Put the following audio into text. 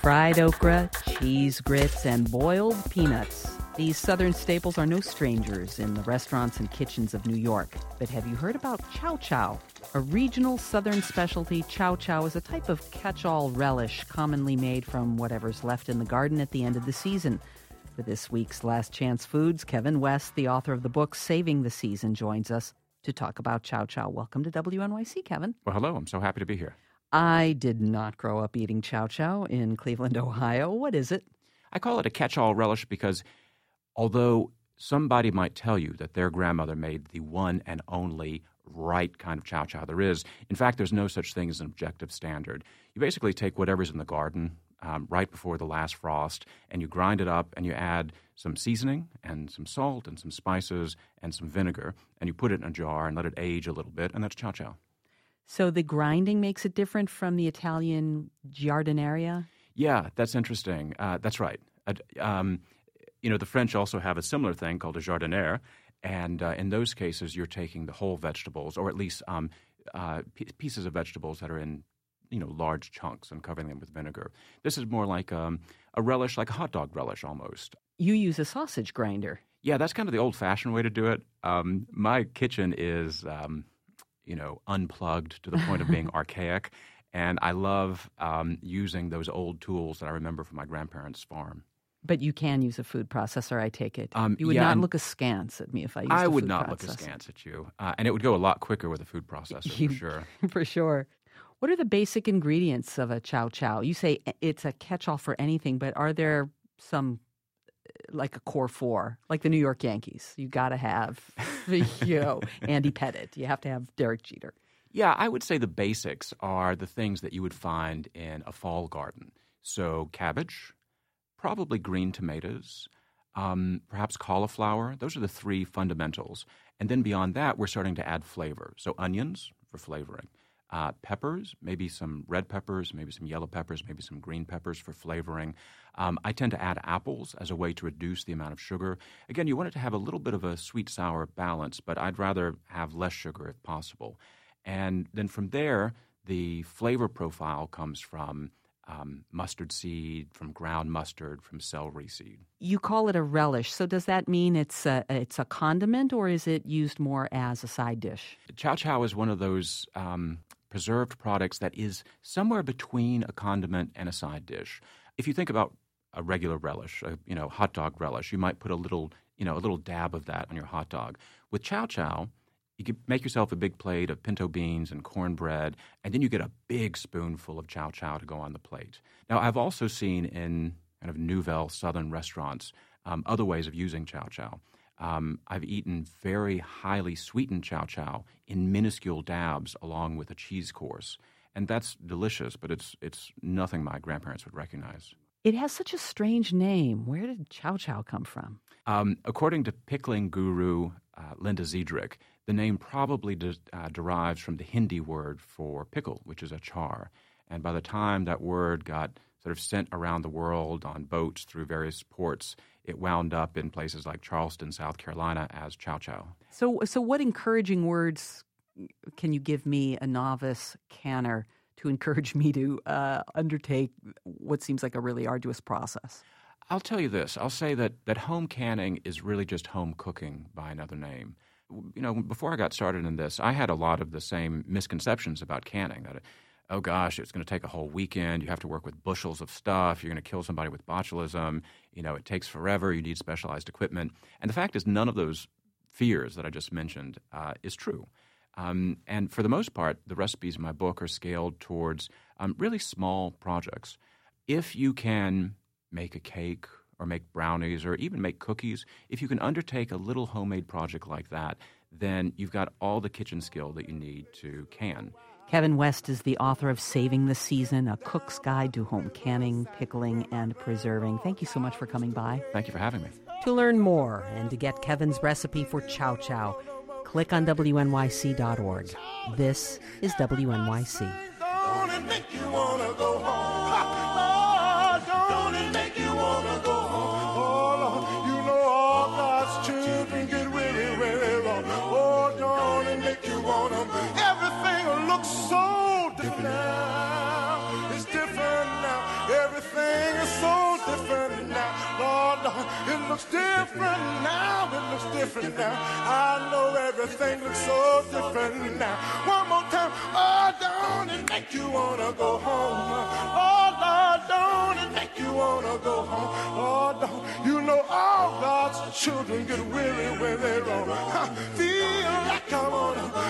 Fried okra, cheese grits, and boiled peanuts. These southern staples are no strangers in the restaurants and kitchens of New York. But have you heard about chow chow? A regional southern specialty, chow chow is a type of catch all relish commonly made from whatever's left in the garden at the end of the season. For this week's Last Chance Foods, Kevin West, the author of the book Saving the Season, joins us to talk about chow chow. Welcome to WNYC, Kevin. Well, hello. I'm so happy to be here. I did not grow up eating chow chow in Cleveland, Ohio. What is it? I call it a catch all relish because although somebody might tell you that their grandmother made the one and only right kind of chow chow there is, in fact, there's no such thing as an objective standard. You basically take whatever's in the garden um, right before the last frost and you grind it up and you add some seasoning and some salt and some spices and some vinegar and you put it in a jar and let it age a little bit and that's chow chow. So the grinding makes it different from the Italian giardiniera? Yeah, that's interesting. Uh, that's right. Uh, um, you know, the French also have a similar thing called a jardiniere, and uh, in those cases, you're taking the whole vegetables, or at least um, uh, p- pieces of vegetables that are in you know large chunks and covering them with vinegar. This is more like um, a relish, like a hot dog relish almost. You use a sausage grinder. Yeah, that's kind of the old-fashioned way to do it. Um, my kitchen is, um, you know, unplugged to the point of being archaic, and I love um, using those old tools that I remember from my grandparents' farm. But you can use a food processor, I take it. Um, you would yeah, not look askance at me if I used I a would not processor. look askance at you, uh, and it would go a lot quicker with a food processor You- for sure. for sure. What are the basic ingredients of a chow chow? You say it's a catch-all for anything, but are there some uh, like a core four, like the New York Yankees? You got to have, you know, Andy Pettitte. You have to have Derek Jeter. Yeah, I would say the basics are the things that you would find in a fall garden. So cabbage, probably green tomatoes, um, perhaps cauliflower. Those are the three fundamentals. And then beyond that, we're starting to add flavor. So onions for flavoring. Uh, peppers, maybe some red peppers, maybe some yellow peppers, maybe some green peppers for flavoring. Um, I tend to add apples as a way to reduce the amount of sugar. Again, you want it to have a little bit of a sweet sour balance, but I'd rather have less sugar if possible. And then from there, the flavor profile comes from um, mustard seed, from ground mustard, from celery seed. You call it a relish. So does that mean it's a, it's a condiment or is it used more as a side dish? Chow chow is one of those um, preserved products that is somewhere between a condiment and a side dish. If you think about a regular relish, a, you know, hot dog relish, you might put a little, you know, a little dab of that on your hot dog. With chow chow, you can make yourself a big plate of pinto beans and cornbread, and then you get a big spoonful of chow chow to go on the plate. Now, I've also seen in kind of nouvelle Southern restaurants um, other ways of using chow chow. Um, I've eaten very highly sweetened chow chow in minuscule dabs along with a cheese course, and that's delicious. But it's it's nothing my grandparents would recognize. It has such a strange name. Where did chow chow come from? Um, according to pickling guru uh, Linda Ziedrich, the name probably de- uh, derives from the Hindi word for pickle, which is achar. And by the time that word got sort of sent around the world on boats through various ports, it wound up in places like Charleston, South Carolina, as chow chow. So, so what encouraging words can you give me, a novice canner, to encourage me to uh, undertake what seems like a really arduous process? I'll tell you this. I'll say that, that home canning is really just home cooking by another name. You know, before I got started in this, I had a lot of the same misconceptions about canning. That, oh gosh, it's going to take a whole weekend. You have to work with bushels of stuff. You're going to kill somebody with botulism. You know, it takes forever. You need specialized equipment. And the fact is, none of those fears that I just mentioned uh, is true. Um, and for the most part, the recipes in my book are scaled towards um, really small projects. If you can make a cake or make brownies or even make cookies, if you can undertake a little homemade project like that, then you've got all the kitchen skill that you need to can. Kevin West is the author of Saving the Season, a cook's guide to home canning, pickling, and preserving. Thank you so much for coming by. Thank you for having me. To learn more and to get Kevin's recipe for chow chow, click on WNYC.org. This is WNYC. Looks different now. It looks different now. I know everything looks so different now. One more time. Oh, don't it make you wanna go home? Oh, Lord, don't it make you wanna go home? Oh, don't. You know all God's children get weary when they're wrong. I feel like I wanna